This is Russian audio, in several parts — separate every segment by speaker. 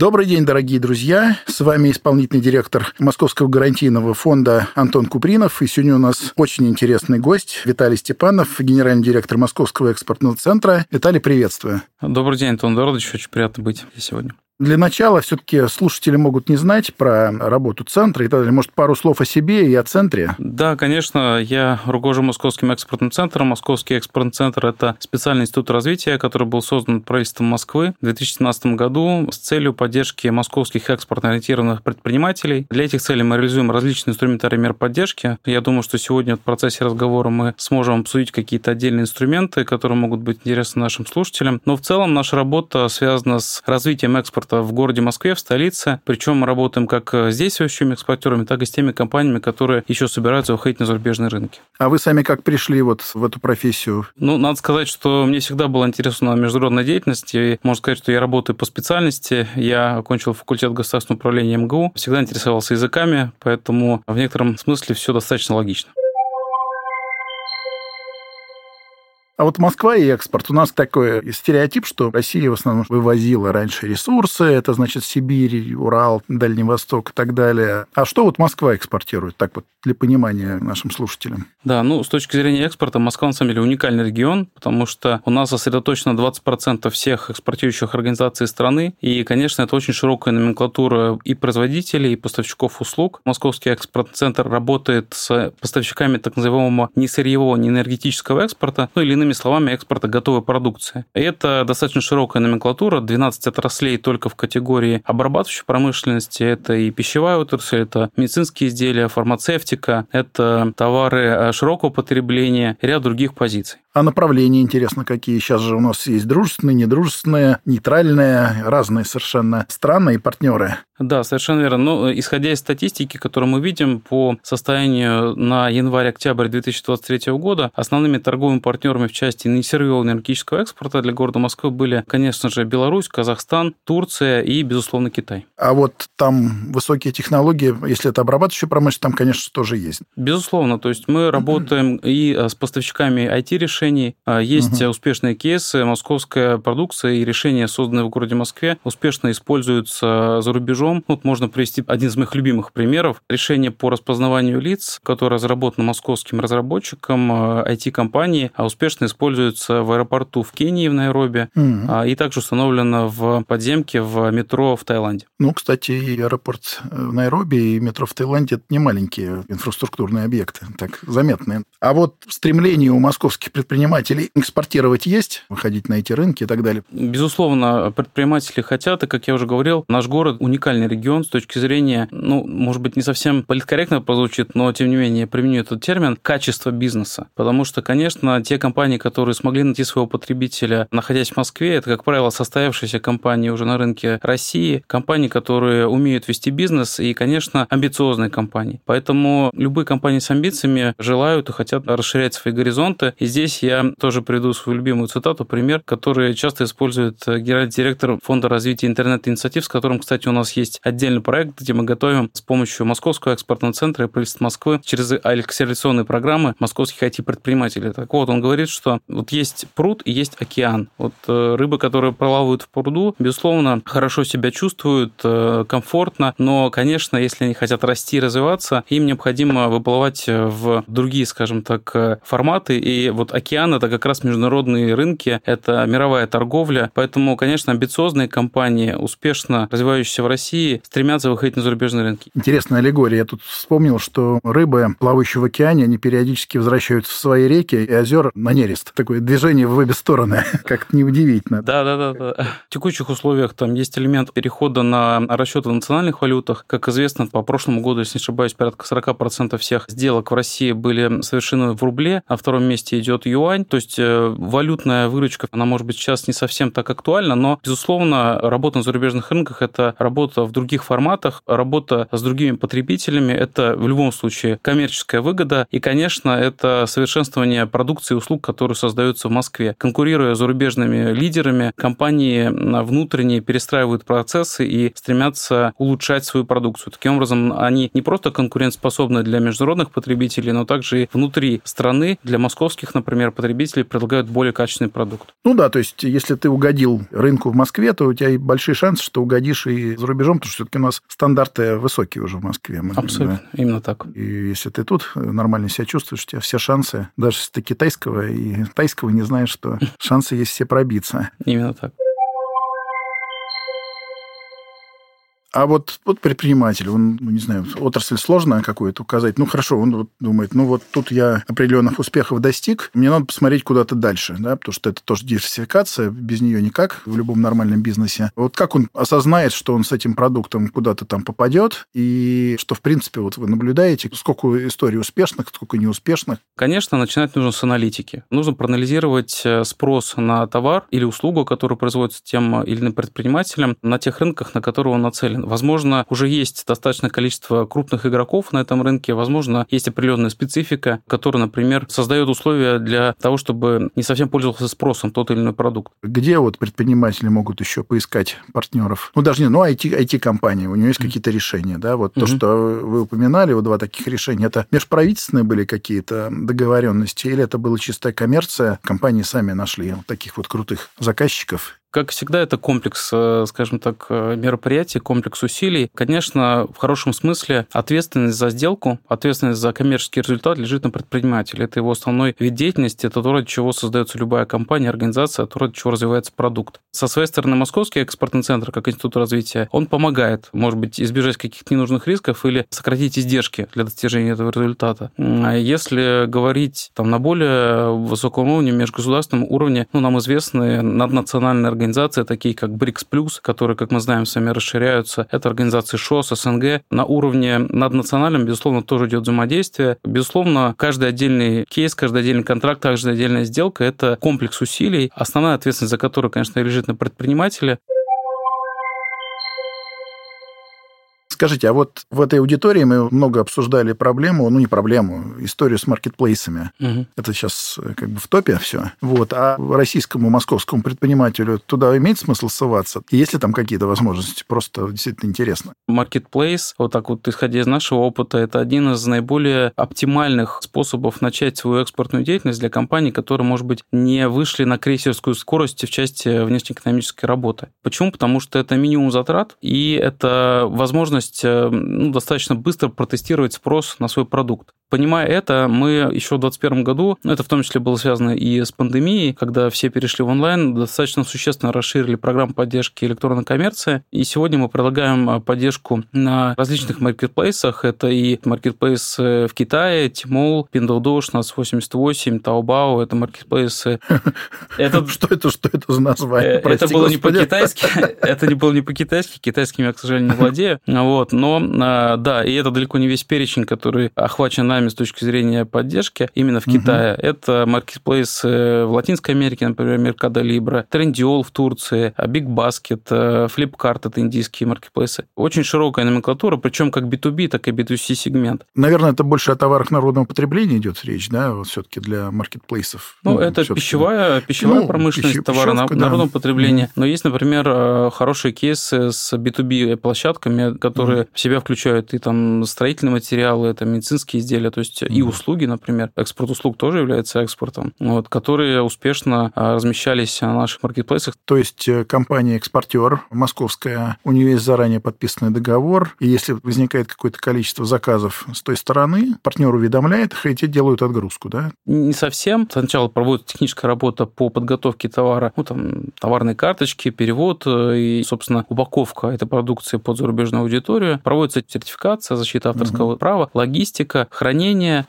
Speaker 1: Добрый день, дорогие друзья. С вами исполнительный директор Московского гарантийного фонда Антон Купринов. И сегодня у нас очень интересный гость Виталий Степанов, генеральный директор Московского экспортного центра. Виталий, приветствую.
Speaker 2: Добрый день, Антон Дородович. Очень приятно быть сегодня.
Speaker 1: Для начала все-таки слушатели могут не знать про работу центра и так. Может, пару слов о себе и о центре?
Speaker 2: Да, конечно. Я руковожу Московским экспортным центром. Московский экспортный центр – это специальный институт развития, который был создан правительством Москвы в 2017 году с целью поддержки московских экспортно-ориентированных предпринимателей. Для этих целей мы реализуем различные инструментарии мер поддержки. Я думаю, что сегодня в процессе разговора мы сможем обсудить какие-то отдельные инструменты, которые могут быть интересны нашим слушателям. Но в целом наша работа связана с развитием экспорта экспорта в городе Москве, в столице. Причем мы работаем как с действующими экспортерами, так и с теми компаниями, которые еще собираются выходить на зарубежные рынки.
Speaker 1: А вы сами как пришли вот в эту профессию?
Speaker 2: Ну, надо сказать, что мне всегда было интересно международная деятельность. И можно сказать, что я работаю по специальности. Я окончил факультет государственного управления МГУ. Всегда интересовался языками, поэтому в некотором смысле все достаточно логично.
Speaker 1: А вот Москва и экспорт. У нас такой стереотип, что Россия в основном вывозила раньше ресурсы, это значит Сибирь, Урал, Дальний Восток и так далее. А что вот Москва экспортирует? Так вот, для понимания нашим слушателям.
Speaker 2: Да, ну, с точки зрения экспорта, Москва, на самом деле, уникальный регион, потому что у нас сосредоточено 20% всех экспортирующих организаций страны, и, конечно, это очень широкая номенклатура и производителей, и поставщиков услуг. Московский экспортный центр работает с поставщиками так называемого не сырьевого, не энергетического экспорта, ну или иными словами, экспорта готовой продукции. Это достаточно широкая номенклатура, 12 отраслей только в категории обрабатывающей промышленности, это и пищевая отрасль, это медицинские изделия, фармацевтика, это товары э, широкого потребления, ряд других позиций.
Speaker 1: А направления, интересно, какие? Сейчас же у нас есть дружественные, недружественные, нейтральные, разные совершенно страны и партнеры.
Speaker 2: Да, совершенно верно. Но ну, исходя из статистики, которую мы видим по состоянию на январь-октябрь 2023 года, основными торговыми партнерами в части несырьевого энергетического экспорта для города Москвы были, конечно же, Беларусь, Казахстан, Турция и, безусловно, Китай.
Speaker 1: А вот там высокие технологии, если это обрабатывающая промышленность, там, конечно, тоже есть.
Speaker 2: Безусловно. То есть мы работаем и с поставщиками IT-решений, решений. А, есть угу. успешные кейсы, московская продукция и решения, созданные в городе Москве, успешно используются за рубежом. Вот можно привести один из моих любимых примеров. Решение по распознаванию лиц, которое разработано московским разработчиком IT-компании, а, а успешно используется в аэропорту в Кении, в Найроби, угу. и также установлено в подземке в метро в Таиланде.
Speaker 1: Ну, кстати, и аэропорт э, в Найроби, и метро в Таиланде – это не маленькие инфраструктурные объекты, так заметные. А вот стремление у московских предприятий предпринимателей экспортировать есть, выходить на эти рынки и так далее?
Speaker 2: Безусловно, предприниматели хотят, и, как я уже говорил, наш город уникальный регион с точки зрения, ну, может быть, не совсем политкорректно прозвучит, но, тем не менее, применю этот термин, качество бизнеса. Потому что, конечно, те компании, которые смогли найти своего потребителя, находясь в Москве, это, как правило, состоявшиеся компании уже на рынке России, компании, которые умеют вести бизнес и, конечно, амбициозные компании. Поэтому любые компании с амбициями желают и хотят расширять свои горизонты. И здесь я тоже приведу свою любимую цитату, пример, который часто использует э, генеральный директор Фонда развития интернет-инициатив, с которым, кстати, у нас есть отдельный проект, где мы готовим с помощью Московского экспортного центра и правительства Москвы через акселерационные программы московских IT-предпринимателей. Так вот, он говорит, что вот есть пруд и есть океан. Вот э, рыбы, которые плавают в пруду, безусловно, хорошо себя чувствуют, э, комфортно, но, конечно, если они хотят расти и развиваться, им необходимо выплывать в другие, скажем так, форматы. И вот океан океан – это как раз международные рынки, это мировая торговля. Поэтому, конечно, амбициозные компании, успешно развивающиеся в России, стремятся выходить на зарубежные рынки.
Speaker 1: Интересная аллегория. Я тут вспомнил, что рыбы, плавающие в океане, они периодически возвращаются в свои реки и озер на нерест. Такое движение в обе стороны. Как-то неудивительно.
Speaker 2: Да, да, да, да. В текущих условиях там есть элемент перехода на расчеты в национальных валютах. Как известно, по прошлому году, если не ошибаюсь, порядка 40% всех сделок в России были совершены в рубле, а втором месте идет юань юань. То есть э, валютная выручка, она может быть сейчас не совсем так актуальна, но, безусловно, работа на зарубежных рынках – это работа в других форматах, работа с другими потребителями, это в любом случае коммерческая выгода. И, конечно, это совершенствование продукции и услуг, которые создаются в Москве. Конкурируя с зарубежными лидерами, компании внутренне перестраивают процессы и стремятся улучшать свою продукцию. Таким образом, они не просто конкурентоспособны для международных потребителей, но также и внутри страны для московских, например, потребителей предлагают более качественный продукт.
Speaker 1: Ну да, то есть если ты угодил рынку в Москве, то у тебя и большие шансы, что угодишь и за рубежом, потому что все-таки у нас стандарты высокие уже в Москве.
Speaker 2: Мы, Абсолютно, да. именно так.
Speaker 1: И если ты тут нормально себя чувствуешь, у тебя все шансы, даже если ты китайского и тайского не знаешь, что шансы есть все пробиться.
Speaker 2: Именно так.
Speaker 1: А вот, вот предприниматель, он, ну, не знаю, отрасль сложно какую-то указать. Ну, хорошо, он вот думает, ну, вот тут я определенных успехов достиг, мне надо посмотреть куда-то дальше, да, потому что это тоже диверсификация, без нее никак в любом нормальном бизнесе. Вот как он осознает, что он с этим продуктом куда-то там попадет, и что, в принципе, вот вы наблюдаете, сколько историй успешных, сколько неуспешных?
Speaker 2: Конечно, начинать нужно с аналитики. Нужно проанализировать э, спрос на товар или услугу, которую производится тем или иным предпринимателем на тех рынках, на которые он нацелен Возможно, уже есть достаточное количество крупных игроков на этом рынке, возможно, есть определенная специфика, которая, например, создает условия для того, чтобы не совсем пользовался спросом тот или иной продукт.
Speaker 1: Где вот предприниматели могут еще поискать партнеров? Ну, даже не, ну, IT, IT-компании, у нее есть какие-то решения, да, вот то, что вы упоминали, вот два таких решения, это межправительственные были какие-то договоренности, или это была чистая коммерция, компании сами нашли вот таких вот крутых заказчиков
Speaker 2: как всегда, это комплекс, э, скажем так, э, мероприятий, комплекс усилий. Конечно, в хорошем смысле ответственность за сделку, ответственность за коммерческий результат лежит на предпринимателе. Это его основной вид деятельности, это то, ради чего создается любая компания, организация, то, ради чего развивается продукт. Со своей стороны, Московский экспортный центр, как институт развития, он помогает, может быть, избежать каких-то ненужных рисков или сократить издержки для достижения этого результата. А если говорить там, на более высоком уровне, межгосударственном уровне, ну, нам известны наднациональные организации, такие как БРИКС+, которые, как мы знаем, сами расширяются. Это организации ШОС, СНГ. На уровне наднациональном, безусловно, тоже идет взаимодействие. Безусловно, каждый отдельный кейс, каждый отдельный контракт, каждая отдельная сделка – это комплекс усилий, основная ответственность за которую, конечно, лежит на предпринимателе.
Speaker 1: Скажите, а вот в этой аудитории мы много обсуждали проблему, ну не проблему, историю с маркетплейсами. Угу. Это сейчас э, как бы в топе все. Вот. А российскому, московскому предпринимателю туда имеет смысл ссылаться? Есть ли там какие-то возможности? Просто действительно интересно.
Speaker 2: Marketplace, вот так вот исходя из нашего опыта, это один из наиболее оптимальных способов начать свою экспортную деятельность для компаний, которые, может быть, не вышли на крейсерскую скорость в части внешнеэкономической работы. Почему? Потому что это минимум затрат, и это возможность возможность э, ну, достаточно быстро протестировать спрос на свой продукт. Понимая это, мы еще в 2021 году, ну, это в том числе было связано и с пандемией, когда все перешли в онлайн, достаточно существенно расширили программу поддержки электронной коммерции. И сегодня мы предлагаем э, поддержку на различных маркетплейсах. Это и маркетплейс э, в Китае, Тимол, Pinduoduo, нас 88, Taobao, это маркетплейсы.
Speaker 1: Это... Что это, что это за название?
Speaker 2: Это было не по-китайски, это не было не по-китайски, китайским я, к сожалению, не владею. Вот, но а, да, и это далеко не весь перечень, который охвачен нами с точки зрения поддержки именно в угу. Китае. Это маркетплейс в Латинской Америке, например, Mercado Libre, Trendyol в Турции, Big Basket, Flipkart, это индийские маркетплейсы. Очень широкая номенклатура, причем как B2B, так и B2C сегмент.
Speaker 1: Наверное, это больше о товарах народного потребления идет речь, да, вот все-таки для маркетплейсов.
Speaker 2: Ну, ну это пищевая, пищевая ну, промышленность, пищ... товары народного да. потребления. Но есть, например, хорошие кейсы с B2B площадками, которые которые mm в себя включают и там строительные материалы, это медицинские изделия, то есть mm и услуги, например. Экспорт услуг тоже является экспортом, вот, которые успешно а, размещались на наших маркетплейсах.
Speaker 1: То есть э, компания-экспортер московская, у нее есть заранее подписанный договор, и если возникает какое-то количество заказов с той стороны, партнер уведомляет их, и те делают отгрузку, да?
Speaker 2: Не совсем. Сначала проводится техническая работа по подготовке товара, ну, там, товарные карточки, перевод э, и, собственно, упаковка этой продукции под зарубежную аудиторию аудиторию, проводится сертификация, защита авторского угу. права, логистика, хранение.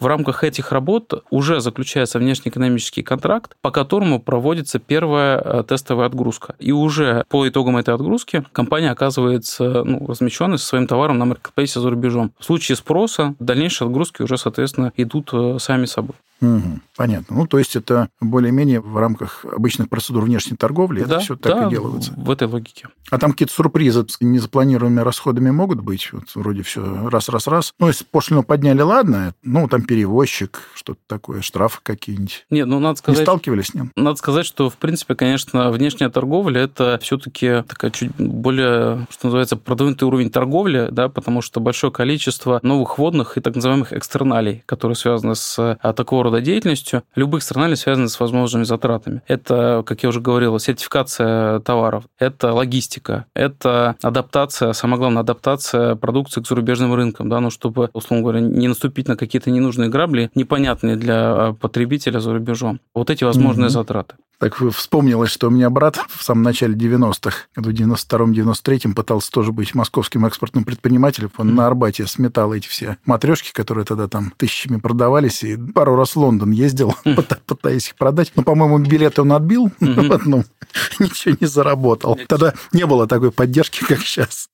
Speaker 2: В рамках этих работ уже заключается внешнеэкономический контракт, по которому проводится первая э, тестовая отгрузка. И уже по итогам этой отгрузки компания оказывается ну, размещенной со своим товаром на маркетплейсе за рубежом. В случае спроса дальнейшие отгрузки уже, соответственно, идут э, сами собой.
Speaker 1: Угу, понятно. Ну, то есть это более-менее в рамках обычных процедур внешней торговли,
Speaker 2: да,
Speaker 1: это все так
Speaker 2: да,
Speaker 1: и делается.
Speaker 2: в этой логике.
Speaker 1: А там какие-то сюрпризы с незапланированными расходами могут быть? Вот вроде все раз-раз-раз. Ну, если пошлину подняли, ладно, ну, там перевозчик, что-то такое, штрафы какие-нибудь.
Speaker 2: Нет, ну, надо сказать...
Speaker 1: Не сталкивались с ним?
Speaker 2: Надо сказать, что, в принципе, конечно, внешняя торговля – это все таки такая чуть более, что называется, продвинутый уровень торговли, да, потому что большое количество новых водных и так называемых экстерналей, которые связаны с а, такого рода деятельностью, любых экстерналей связаны с возможными затратами. Это, как я уже говорил, сертификация товаров, это логистика, это адаптация, самое главное, адаптация продукции к зарубежным рынкам, да, ну, чтобы, условно говоря, не наступить на какие-то ненужные грабли, непонятные для а, потребителя за рубежом. Вот эти возможные mm-hmm. затраты.
Speaker 1: Так вспомнилось, что у меня брат в самом начале 90-х, в 92-93-м пытался тоже быть московским экспортным предпринимателем. Он mm-hmm. на Арбате сметал эти все матрешки, которые тогда там тысячами продавались, и пару раз в Лондон ездил, mm-hmm. пытаясь их продать. Но, по-моему, билеты он отбил mm-hmm. одном, ничего не заработал. Тогда не было такой поддержки, как сейчас.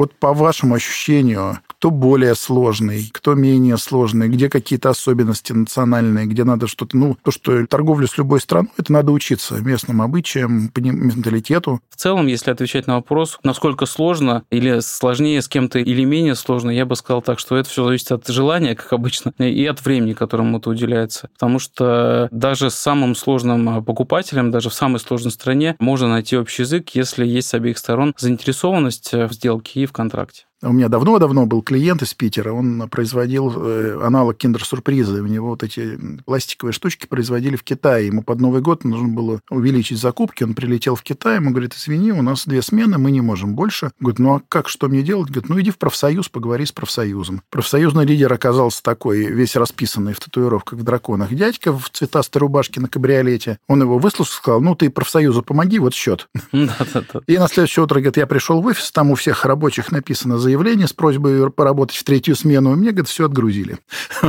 Speaker 1: Вот по вашему ощущению, кто более сложный, кто менее сложный, где какие-то особенности национальные, где надо что-то... Ну, то, что торговлю с любой страной, это надо учиться местным обычаям, менталитету.
Speaker 2: В целом, если отвечать на вопрос, насколько сложно или сложнее с кем-то или менее сложно, я бы сказал так, что это все зависит от желания, как обычно, и от времени, которому это уделяется. Потому что даже с самым сложным покупателем, даже в самой сложной стране, можно найти общий язык, если есть с обеих сторон заинтересованность в сделке и в контракте.
Speaker 1: У меня давно-давно был клиент из Питера, он производил э, аналог киндер-сюрприза. У него вот эти пластиковые штучки производили в Китае. Ему под Новый год нужно было увеличить закупки. Он прилетел в Китай, ему говорит, извини, у нас две смены, мы не можем больше. Говорит, ну а как, что мне делать? Говорит, ну иди в профсоюз, поговори с профсоюзом. Профсоюзный лидер оказался такой, весь расписанный в татуировках в драконах. Дядька в цветастой рубашке на кабриолете. Он его выслушал, сказал, ну ты профсоюзу помоги, вот счет. И на следующее утро, говорит, я пришел в офис, там у всех рабочих написано за заявление с просьбой поработать в третью смену, и мне, говорит, все отгрузили.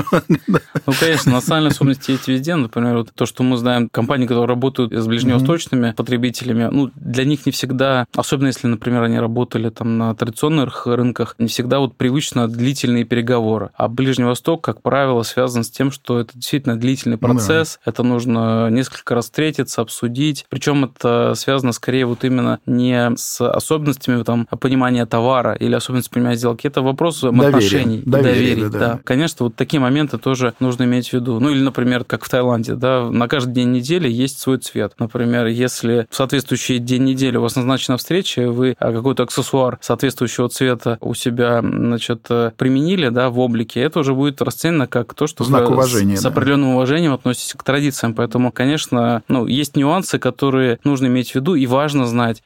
Speaker 2: Ну, конечно, национальные особенности есть везде. Например, вот то, что мы знаем, компании, которые работают с ближневосточными потребителями, ну, для них не всегда, особенно если, например, они работали там на традиционных рынках, не всегда вот привычно длительные переговоры. А Ближний Восток, как правило, связан с тем, что это действительно длительный ну процесс, да. это нужно несколько раз встретиться, обсудить. Причем это связано скорее вот именно не с особенностями там, понимания товара или особенностями понимать сделки, это вопрос взаимоотношений, доверия, доверия да, да. да. Конечно, вот такие моменты тоже нужно иметь в виду. Ну или, например, как в Таиланде, да, на каждый день недели есть свой цвет. Например, если в соответствующий день недели у вас назначена встреча, вы какой-то аксессуар соответствующего цвета у себя, значит, применили, да, в облике, это уже будет расценено как то, что
Speaker 1: Знак уважения,
Speaker 2: с, да. с определенным уважением относитесь к традициям. Поэтому, конечно, ну, есть нюансы, которые нужно иметь в виду и важно знать.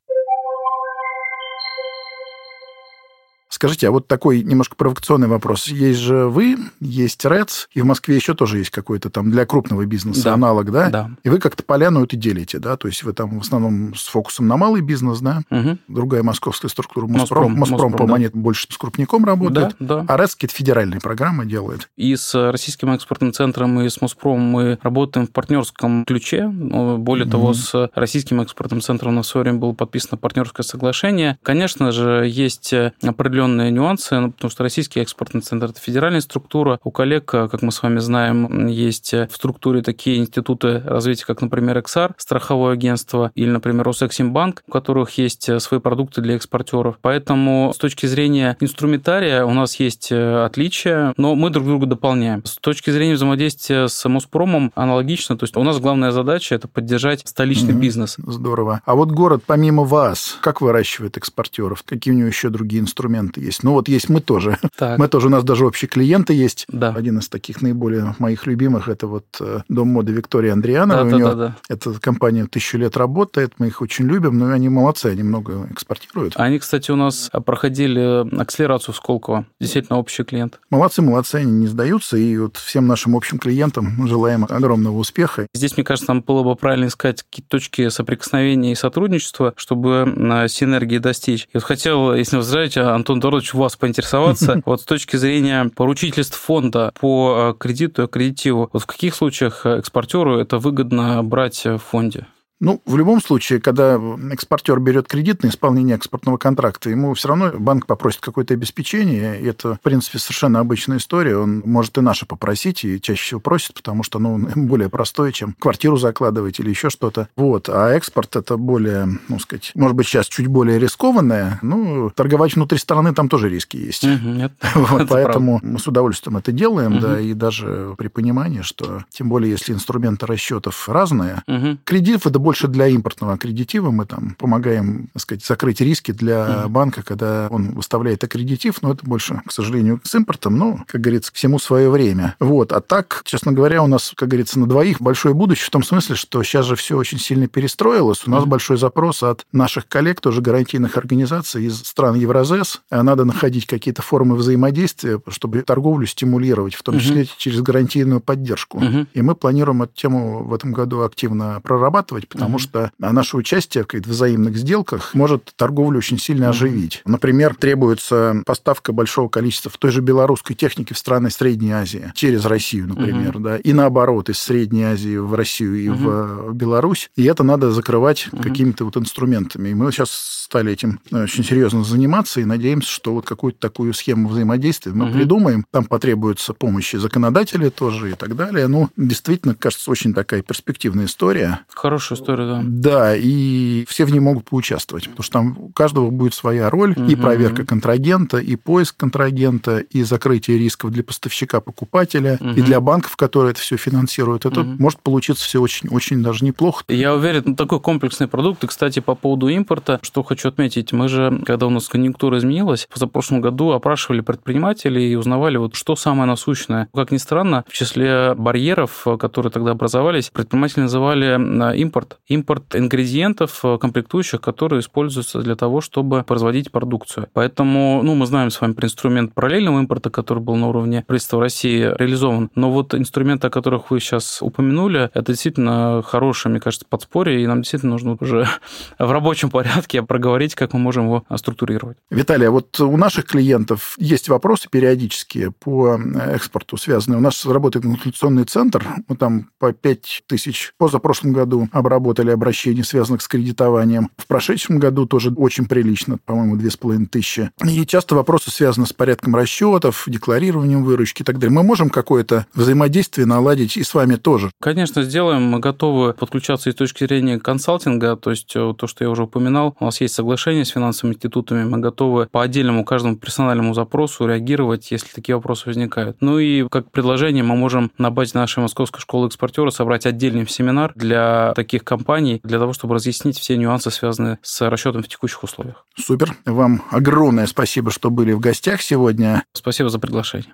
Speaker 1: Скажите, а вот такой немножко провокационный вопрос. Есть же вы, есть РЭЦ, и в Москве еще тоже есть какой-то там для крупного бизнеса да. аналог, да?
Speaker 2: Да.
Speaker 1: И вы как-то поляну это делите, да? То есть вы там в основном с фокусом на малый бизнес, да?
Speaker 2: Угу.
Speaker 1: Другая московская структура, Моспром, Моспром, Моспром, Моспром по да. больше с крупником работает,
Speaker 2: да, да.
Speaker 1: а РЭЦ какие-то федеральные программы делает.
Speaker 2: И с Российским экспортным центром, и с Моспром мы работаем в партнерском ключе. Более угу. того, с Российским экспортным центром в свое время было подписано партнерское соглашение. Конечно же, есть определенные нюансы, ну, потому что Российский экспортный центр – это федеральная структура. У коллег, как мы с вами знаем, есть в структуре такие институты развития, как, например, XR, страховое агентство, или, например, Росэксимбанк, у которых есть свои продукты для экспортеров. Поэтому с точки зрения инструментария у нас есть отличия, но мы друг друга дополняем. С точки зрения взаимодействия с Моспромом аналогично. То есть у нас главная задача – это поддержать столичный угу. бизнес.
Speaker 1: Здорово. А вот город помимо вас, как выращивает экспортеров? Какие у него еще другие инструменты есть? Ну, вот есть мы тоже. Так. Мы тоже, у нас даже общие клиенты есть.
Speaker 2: Да.
Speaker 1: Один из таких наиболее моих любимых, это вот э, Дом моды Виктория Андрианова. Да, у да, нее, да, да. Эта компания тысячу лет работает, мы их очень любим, но они молодцы, они много экспортируют.
Speaker 2: Они, кстати, у нас проходили акселерацию в Сколково. Действительно, общий клиент.
Speaker 1: Молодцы, молодцы, они не сдаются, и вот всем нашим общим клиентам желаем огромного успеха.
Speaker 2: Здесь, мне кажется, нам было бы правильно искать какие-то точки соприкосновения и сотрудничества, чтобы синергии достичь. И вот хотел, если вы возражаете, Антон Дородович, вас поинтересоваться, вот с точки зрения поручительств фонда по э, кредиту и аккредитиву, вот в каких случаях экспортеру это выгодно брать в фонде?
Speaker 1: Ну, в любом случае, когда экспортер берет кредит на исполнение экспортного контракта, ему все равно банк попросит какое-то обеспечение, и это, в принципе, совершенно обычная история. Он может и наше попросить, и чаще всего просит, потому что, ну, более простое, чем квартиру закладывать или еще что-то. Вот. А экспорт это более, ну, сказать, может быть, сейчас чуть более рискованное. Ну, торговать внутри страны там тоже риски есть. вот, поэтому мы с удовольствием это делаем, да, и даже при понимании, что, тем более, если инструменты расчетов разные, кредит это больше для импортного аккредитива. Мы там помогаем, так сказать, закрыть риски для mm-hmm. банка, когда он выставляет аккредитив, но это больше, к сожалению, с импортом, но, как говорится, к всему свое время. Вот. А так, честно говоря, у нас, как говорится, на двоих большое будущее в том смысле, что сейчас же все очень сильно перестроилось. У нас mm-hmm. большой запрос от наших коллег, тоже гарантийных организаций из стран Евразес. А надо находить какие-то формы взаимодействия, чтобы торговлю стимулировать, в том числе mm-hmm. через гарантийную поддержку. Mm-hmm. И мы планируем эту тему в этом году активно прорабатывать, потому mm-hmm. что наше участие в взаимных сделках может торговлю очень сильно оживить. Mm-hmm. Например, требуется поставка большого количества в той же белорусской техники в страны Средней Азии через Россию, например, mm-hmm. да, и наоборот, из Средней Азии в Россию и mm-hmm. в Беларусь. И это надо закрывать mm-hmm. какими-то вот инструментами. И мы сейчас стали этим э, очень серьезно заниматься и надеемся, что вот какую-то такую схему взаимодействия мы угу. придумаем. Там потребуется помощи законодателей тоже и так далее. Ну, действительно, кажется, очень такая перспективная история.
Speaker 2: Хорошая история, да.
Speaker 1: И все в ней могут поучаствовать, потому что там у каждого будет своя роль, угу. и проверка контрагента, и поиск контрагента, и закрытие рисков для поставщика-покупателя, угу. и для банков, которые это все финансируют. Это угу. может получиться все очень-очень даже неплохо.
Speaker 2: Я уверен, ну, такой комплексный продукт. И, кстати, по поводу импорта, что хочу отметить, мы же, когда у нас конъюнктура изменилась, в прошлом году опрашивали предпринимателей и узнавали, вот что самое насущное. Как ни странно, в числе барьеров, которые тогда образовались, предприниматели называли э, импорт. Ингредиентов, э, комплектующих, которые используются для того, чтобы производить продукцию. Поэтому, ну, мы знаем с вами про инструмент параллельного импорта, который был на уровне правительства России реализован. Но вот инструменты, о которых вы сейчас упомянули, это действительно хорошее, мне кажется, подспорье, и нам действительно нужно уже в рабочем порядке проговорить как мы можем его структурировать.
Speaker 1: Виталий, а вот у наших клиентов есть вопросы периодические по экспорту связанные. У нас работает консультационный центр, мы там по 5 тысяч позапрошлом году обработали обращений, связанных с кредитованием. В прошедшем году тоже очень прилично, по-моему, 2,5 тысячи. И часто вопросы связаны с порядком расчетов, декларированием выручки и так далее. Мы можем какое-то взаимодействие наладить и с вами тоже?
Speaker 2: Конечно, сделаем. Мы готовы подключаться и с точки зрения консалтинга, то есть э, то, что я уже упоминал. У нас есть соглашение с финансовыми институтами, мы готовы по отдельному каждому персональному запросу реагировать, если такие вопросы возникают. Ну и как предложение мы можем на базе нашей Московской школы экспортера собрать отдельный семинар для таких компаний, для того, чтобы разъяснить все нюансы, связанные с расчетом в текущих условиях.
Speaker 1: Супер. Вам огромное спасибо, что были в гостях сегодня.
Speaker 2: Спасибо за приглашение.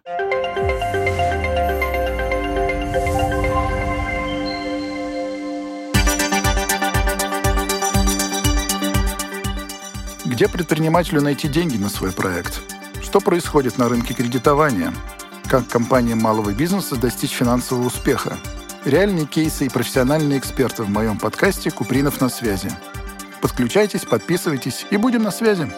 Speaker 1: Где предпринимателю найти деньги на свой проект? Что происходит на рынке кредитования? Как компаниям малого бизнеса достичь финансового успеха? Реальные кейсы и профессиональные эксперты в моем подкасте «Купринов на связи». Подключайтесь, подписывайтесь и будем на связи.